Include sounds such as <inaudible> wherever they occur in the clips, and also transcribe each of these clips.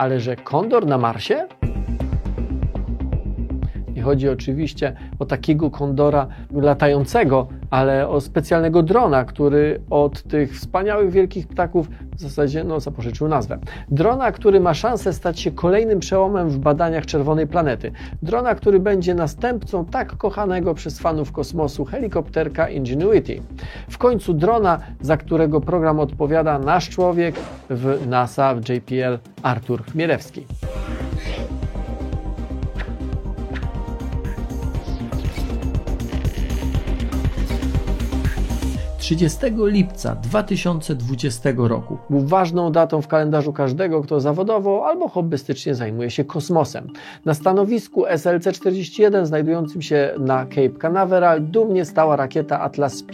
Ale że kondor na Marsie? Nie chodzi oczywiście o takiego kondora latającego, ale o specjalnego drona, który od tych wspaniałych wielkich ptaków w zasadzie no, zapożyczył nazwę. Drona, który ma szansę stać się kolejnym przełomem w badaniach czerwonej planety. Drona, który będzie następcą tak kochanego przez fanów kosmosu helikopterka Ingenuity. W końcu drona, za którego program odpowiada nasz człowiek w NASA, w JPL, Artur Chmielewski. 30 lipca 2020 roku był ważną datą w kalendarzu każdego, kto zawodowo albo hobbystycznie zajmuje się kosmosem. Na stanowisku SLC-41 znajdującym się na Cape Canaveral dumnie stała rakieta Atlas V,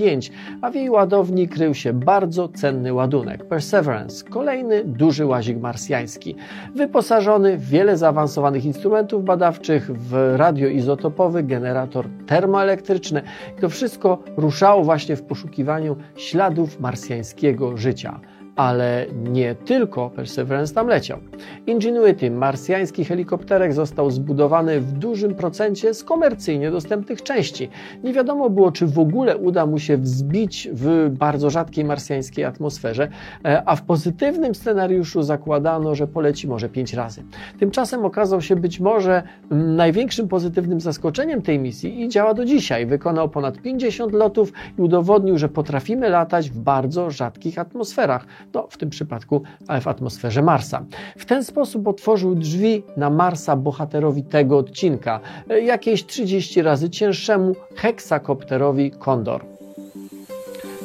a w jej ładowni krył się bardzo cenny ładunek Perseverance, kolejny duży łazik marsjański, wyposażony w wiele zaawansowanych instrumentów badawczych, w radioizotopowy generator termoelektryczny. To wszystko ruszało właśnie w poszukiwaniu śladów marsjańskiego życia ale nie tylko Perseverance tam leciał. Ingenuity, marsjański helikopterek, został zbudowany w dużym procencie z komercyjnie dostępnych części. Nie wiadomo było, czy w ogóle uda mu się wzbić w bardzo rzadkiej marsjańskiej atmosferze, e, a w pozytywnym scenariuszu zakładano, że poleci może pięć razy. Tymczasem okazał się być może mm, największym pozytywnym zaskoczeniem tej misji i działa do dzisiaj. Wykonał ponad 50 lotów i udowodnił, że potrafimy latać w bardzo rzadkich atmosferach no w tym przypadku w atmosferze Marsa. W ten sposób otworzył drzwi na Marsa bohaterowi tego odcinka, jakieś 30 razy cięższemu heksakopterowi Condor.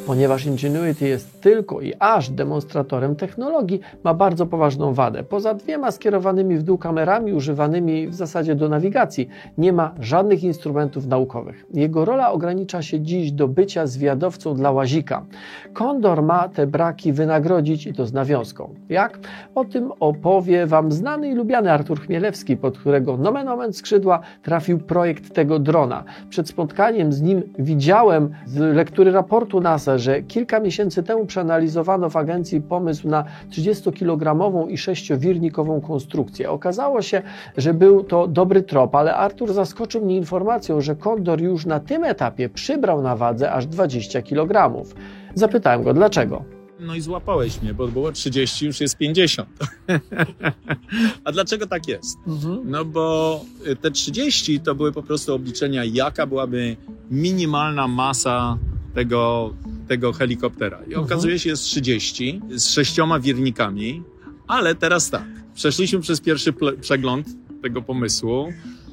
Ponieważ Ingenuity jest tylko i aż demonstratorem technologii, ma bardzo poważną wadę. Poza dwiema skierowanymi w dół kamerami używanymi w zasadzie do nawigacji, nie ma żadnych instrumentów naukowych. Jego rola ogranicza się dziś do bycia zwiadowcą dla łazika. Kondor ma te braki wynagrodzić i to z nawiązką. Jak? O tym opowie Wam znany i lubiany Artur Chmielewski, pod którego nomen omen skrzydła trafił projekt tego drona. Przed spotkaniem z nim widziałem z lektury raportu NASA, że kilka miesięcy temu przeanalizowano w agencji pomysł na 30-kilogramową i 6-wirnikową konstrukcję. Okazało się, że był to dobry trop, ale Artur zaskoczył mnie informacją, że Kondor już na tym etapie przybrał na wadze aż 20 kg. Zapytałem go dlaczego. No i złapałeś mnie, bo było 30, już jest 50. <laughs> A dlaczego tak jest? Mhm. No bo te 30 to były po prostu obliczenia, jaka byłaby minimalna masa tego, tego helikoptera. I mhm. okazuje się, jest 30 z sześcioma wirnikami, ale teraz tak. Przeszliśmy przez pierwszy przegląd tego pomysłu.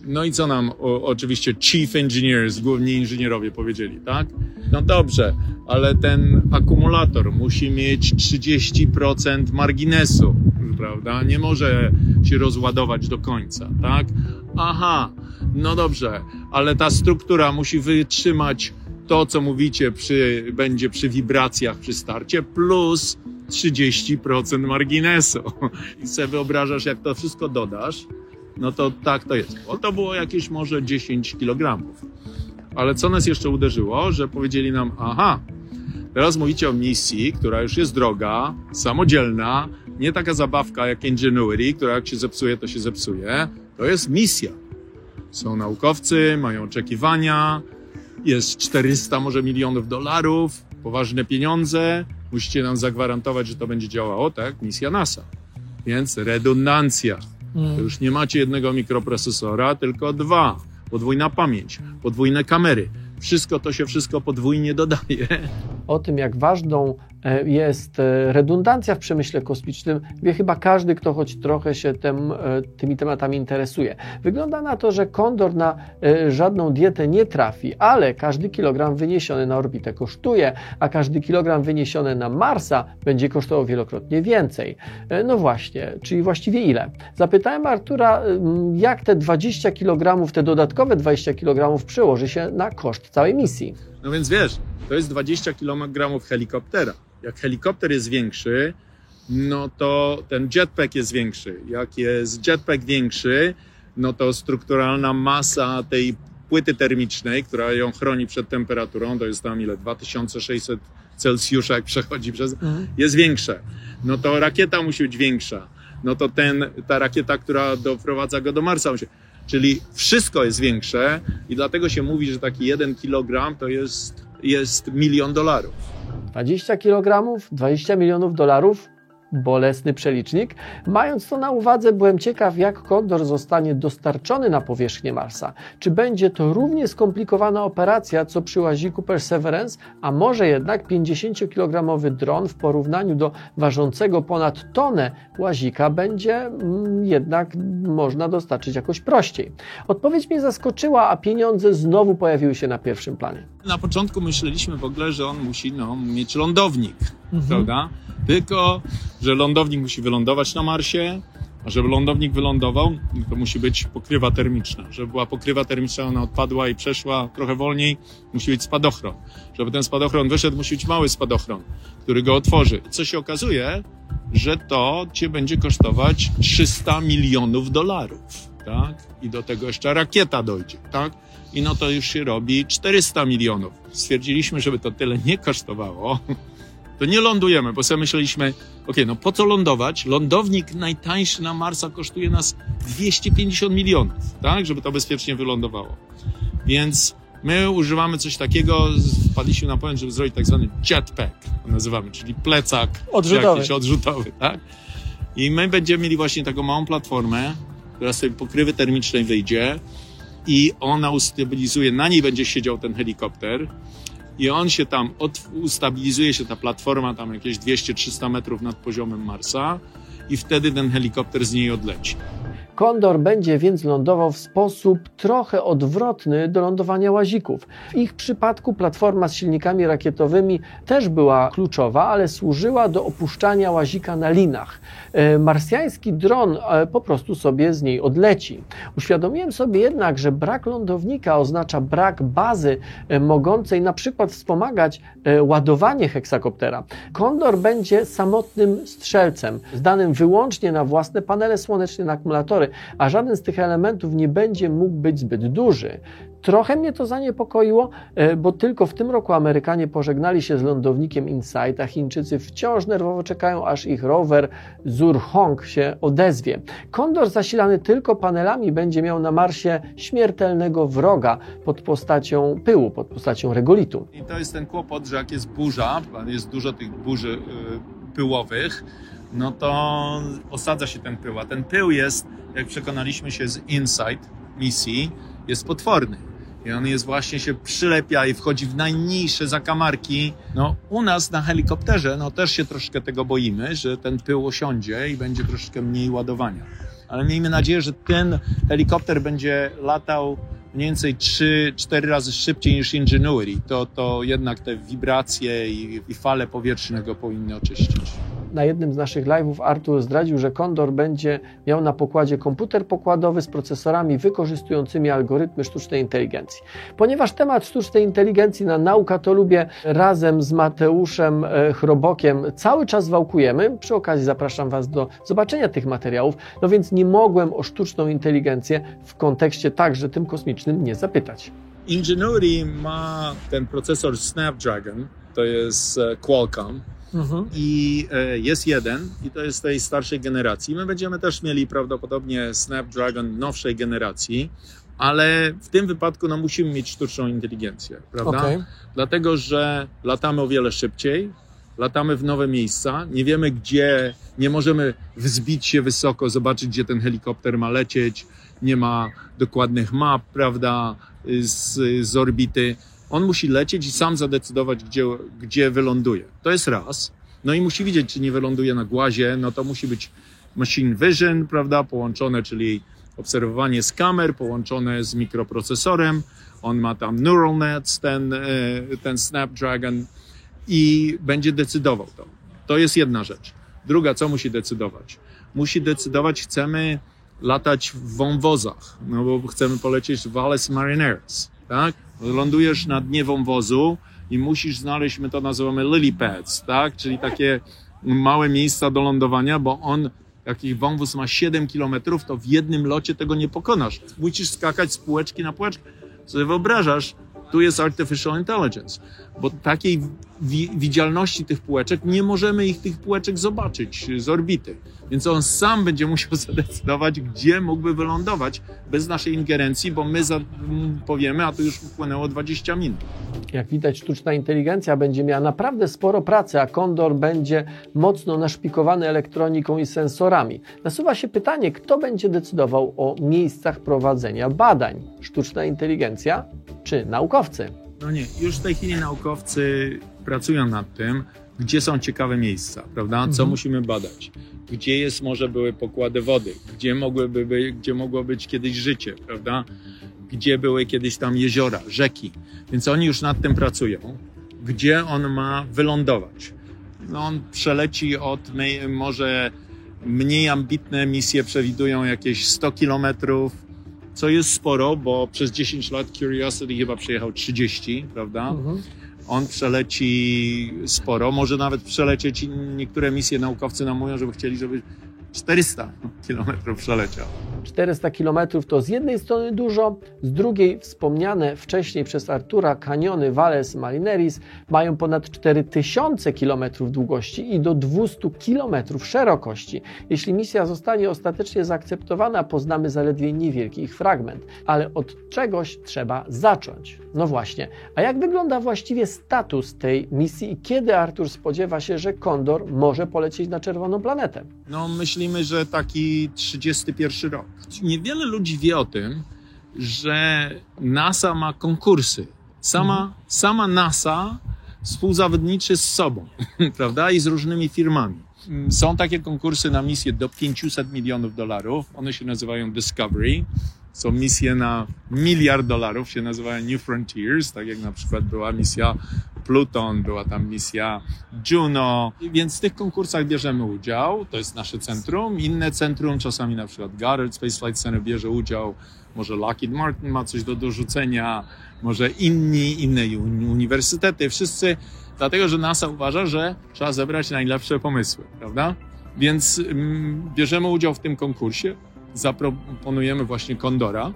No i co nam o, oczywiście chief engineers, główni inżynierowie powiedzieli, tak? No dobrze, ale ten akumulator musi mieć 30% marginesu, prawda? Nie może się rozładować do końca, tak? Aha, no dobrze, ale ta struktura musi wytrzymać to, co mówicie, przy, będzie przy wibracjach przy starcie, plus 30% marginesu. <laughs> I sobie wyobrażasz, jak to wszystko dodasz, no to tak to jest. Bo to było jakieś może 10 kg. Ale co nas jeszcze uderzyło, że powiedzieli nam, aha, teraz mówicie o misji, która już jest droga, samodzielna, nie taka zabawka jak Ingenuity, która jak się zepsuje, to się zepsuje. To jest misja. Są naukowcy, mają oczekiwania, jest 400 może milionów dolarów, poważne pieniądze, musicie nam zagwarantować, że to będzie działało, tak? Misja NASA. Więc redundancja. Mm. To już nie macie jednego mikroprocesora, tylko dwa. Podwójna pamięć, podwójne kamery. Wszystko to się wszystko podwójnie dodaje. O tym, jak ważną jest e, redundancja w przemyśle kosmicznym, wie chyba każdy, kto choć trochę się tym, e, tymi tematami interesuje. Wygląda na to, że kondor na żadną dietę nie trafi, ale każdy kilogram wyniesiony na orbitę kosztuje, a każdy kilogram wyniesiony na Marsa będzie kosztował wielokrotnie więcej. No właśnie, czyli właściwie ile? Zapytałem Artura, jak te 20 kg, te dodatkowe 20 kg przełoży się na koszt całej misji. No więc wiesz, to jest 20 kg helikoptera jak helikopter jest większy, no to ten jetpack jest większy. Jak jest jetpack większy, no to strukturalna masa tej płyty termicznej, która ją chroni przed temperaturą, to jest tam ile? 2600 Celsjusza, jak przechodzi przez, mhm. jest większe. No to rakieta musi być większa. no to ten, ta rakieta, która doprowadza go do Marsa. Czyli wszystko jest większe i dlatego się mówi, że taki jeden kilogram to jest, jest milion dolarów. 20 kilogramów, 20 milionów dolarów bolesny przelicznik. Mając to na uwadze, byłem ciekaw, jak Kondor zostanie dostarczony na powierzchnię Marsa. Czy będzie to równie skomplikowana operacja, co przy łaziku Perseverance, a może jednak 50-kilogramowy dron w porównaniu do ważącego ponad tonę łazika będzie mm, jednak można dostarczyć jakoś prościej. Odpowiedź mnie zaskoczyła, a pieniądze znowu pojawiły się na pierwszym planie. Na początku myśleliśmy w ogóle, że on musi no, mieć lądownik, mhm. prawda? Tylko, że lądownik musi wylądować na Marsie, a żeby lądownik wylądował, to musi być pokrywa termiczna. Żeby była pokrywa termiczna, ona odpadła i przeszła trochę wolniej, musi być spadochron. Żeby ten spadochron wyszedł, musi być mały spadochron, który go otworzy. Co się okazuje, że to cię będzie kosztować 300 milionów dolarów, tak? I do tego jeszcze rakieta dojdzie, tak? I no to już się robi 400 milionów. Stwierdziliśmy, żeby to tyle nie kosztowało, <laughs> to nie lądujemy, bo sobie myśleliśmy, ok, no po co lądować? Lądownik najtańszy na Marsa kosztuje nas 250 milionów, tak, żeby to bezpiecznie wylądowało. Więc my używamy coś takiego, wpadliśmy na pomysł, żeby zrobić tak zwany jetpack, nazywamy, czyli plecak odrzutowy. jakiś odrzutowy, tak? I my będziemy mieli właśnie taką małą platformę, która sobie pokrywy termicznej wyjdzie i ona ustabilizuje, na niej będzie siedział ten helikopter i on się tam, od, ustabilizuje się ta platforma tam jakieś 200-300 metrów nad poziomem Marsa i wtedy ten helikopter z niej odleci. Kondor będzie więc lądował w sposób trochę odwrotny do lądowania łazików. W ich przypadku platforma z silnikami rakietowymi też była kluczowa, ale służyła do opuszczania łazika na linach. E, marsjański dron e, po prostu sobie z niej odleci. Uświadomiłem sobie jednak, że brak lądownika oznacza brak bazy e, mogącej na przykład wspomagać ładowanie heksakoptera. Kondor będzie samotnym strzelcem, zdanym wyłącznie na własne panele słoneczne, na akumulatory, a żaden z tych elementów nie będzie mógł być zbyt duży. Trochę mnie to zaniepokoiło, e, bo tylko w tym roku Amerykanie pożegnali się z lądownikiem Insight, a Chińczycy wciąż nerwowo czekają, aż ich rower Zurhong się odezwie. Kondor zasilany tylko panelami będzie miał na Marsie śmiertelnego wroga pod postacią pyłu, pod postacią regolitu. I to jest ten kłopot, że jak jest burza, jest dużo tych burzy yy, pyłowych, no to osadza się ten pył. A ten pył jest, jak przekonaliśmy się z Insight misji, jest potworny. I on jest właśnie się przylepia i wchodzi w najmniejsze zakamarki. No, u nas na helikopterze, no też się troszkę tego boimy, że ten pył osiądzie i będzie troszkę mniej ładowania. Ale miejmy nadzieję, że ten helikopter będzie latał mniej więcej 3-4 razy szybciej niż Ingenuity. To, to jednak te wibracje i, i fale powietrzne go powinny oczyścić na jednym z naszych live'ów Artur zdradził, że Condor będzie miał na pokładzie komputer pokładowy z procesorami wykorzystującymi algorytmy sztucznej inteligencji. Ponieważ temat sztucznej inteligencji na Nauka to lubię razem z Mateuszem e, Chrobokiem. Cały czas wałkujemy, przy okazji zapraszam Was do zobaczenia tych materiałów, no więc nie mogłem o sztuczną inteligencję w kontekście także tym kosmicznym nie zapytać. Ingenuity ma ten procesor Snapdragon, to jest e, Qualcomm, Mhm. I e, jest jeden, i to jest tej starszej generacji. My będziemy też mieli prawdopodobnie Snapdragon nowszej generacji, ale w tym wypadku no, musimy mieć sztuczną inteligencję, prawda? Okay. Dlatego, że latamy o wiele szybciej, latamy w nowe miejsca, nie wiemy gdzie, nie możemy wzbić się wysoko, zobaczyć gdzie ten helikopter ma lecieć, nie ma dokładnych map, prawda, z, z orbity. On musi lecieć i sam zadecydować, gdzie, gdzie wyląduje. To jest raz. No i musi widzieć, czy nie wyląduje na głazie. No to musi być machine vision, prawda, połączone, czyli obserwowanie z kamer, połączone z mikroprocesorem. On ma tam neural nets, ten, e, ten Snapdragon i będzie decydował to. To jest jedna rzecz. Druga, co musi decydować? Musi decydować, chcemy latać w wąwozach, no bo chcemy polecieć w Valles Marineris, tak? lądujesz na dnie wąwozu i musisz znaleźć, my to nazywamy lily pads, tak? Czyli takie małe miejsca do lądowania, bo on, jak wąwóz ma 7 kilometrów, to w jednym locie tego nie pokonasz. Musisz skakać z półeczki na półeczkę. Sobie wyobrażasz, tu jest artificial intelligence, bo takiej wi widzialności tych półeczek nie możemy ich tych półeczek zobaczyć z orbity. Więc on sam będzie musiał <laughs> zadecydować, gdzie mógłby wylądować bez naszej ingerencji, bo my powiemy, a tu już upłynęło 20 minut. Jak widać, sztuczna inteligencja będzie miała naprawdę sporo pracy, a Kondor będzie mocno naszpikowany elektroniką i sensorami. Nasuwa się pytanie, kto będzie decydował o miejscach prowadzenia badań? Sztuczna inteligencja czy naukowcy? No nie, już w tej chwili naukowcy pracują nad tym, gdzie są ciekawe miejsca, prawda? Co mhm. musimy badać? Gdzie jest, może były pokłady wody? Gdzie, mogłyby by, gdzie mogło być kiedyś życie, prawda? Gdzie były kiedyś tam jeziora, rzeki? Więc oni już nad tym pracują. Gdzie on ma wylądować? No on przeleci od może mniej ambitne misje przewidują jakieś 100 kilometrów, co jest sporo, bo przez 10 lat Curiosity chyba przejechał 30, prawda? Mhm. On przeleci sporo, może nawet przelecieć niektóre misje naukowcy nam mówią, żeby chcieli, żeby 400 kilometrów przeleciał. 400 kilometrów to z jednej strony dużo, z drugiej wspomniane wcześniej przez Artura kaniony Valles Marineris mają ponad 4000 kilometrów długości i do 200 kilometrów szerokości. Jeśli misja zostanie ostatecznie zaakceptowana, poznamy zaledwie niewielki ich fragment, ale od czegoś trzeba zacząć. No właśnie, a jak wygląda właściwie status tej misji i kiedy Artur spodziewa się, że Kondor może polecieć na czerwoną planetę? No myślimy, że taki 31 rok. Niewiele ludzi wie o tym, że NASA ma konkursy. Sama, mhm. sama NASA współzawodniczy z sobą, <laughs> prawda? I z różnymi firmami. Są takie konkursy na misje do 500 milionów dolarów. One się nazywają Discovery. Są misje na miliard dolarów, się nazywają New Frontiers, tak jak na przykład była misja Pluton, była tam misja Juno, więc w tych konkursach bierzemy udział, to jest nasze centrum. Inne centrum, czasami na przykład Goddard Space Flight Center bierze udział, może Lockheed Martin ma coś do dorzucenia, może inni, inne uniwersytety, wszyscy, dlatego że NASA uważa, że trzeba zebrać najlepsze pomysły, prawda? Więc mm, bierzemy udział w tym konkursie, zaproponujemy właśnie Kondora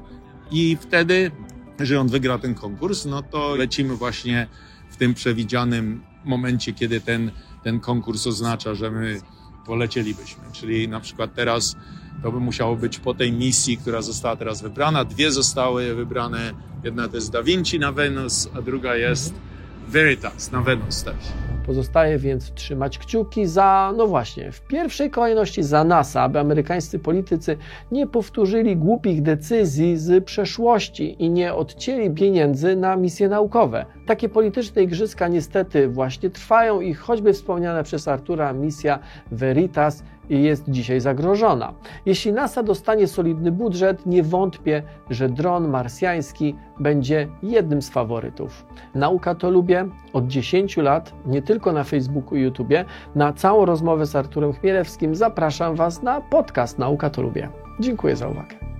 i wtedy, jeżeli on wygra ten konkurs, no to lecimy właśnie w tym przewidzianym momencie, kiedy ten, ten konkurs oznacza, że my polecielibyśmy. Czyli na przykład teraz to by musiało być po tej misji, która została teraz wybrana. Dwie zostały wybrane. Jedna to jest Da Vinci na Wenus, a druga jest Veritas na Wenus też. Pozostaje więc trzymać kciuki za, no właśnie, w pierwszej kolejności za NASA, aby amerykańscy politycy nie powtórzyli głupich decyzji z przeszłości i nie odcięli pieniędzy na misje naukowe. Takie polityczne igrzyska niestety właśnie trwają i choćby wspomniana przez Artura misja Veritas jest dzisiaj zagrożona. Jeśli NASA dostanie solidny budżet, nie wątpię, że dron marsjański będzie jednym z faworytów. Nauka to lubię od 10 lat, nie tylko na Facebooku i YouTubie. Na całą rozmowę z Arturem Chmielewskim zapraszam Was na podcast Nauka to lubię. Dziękuję za uwagę.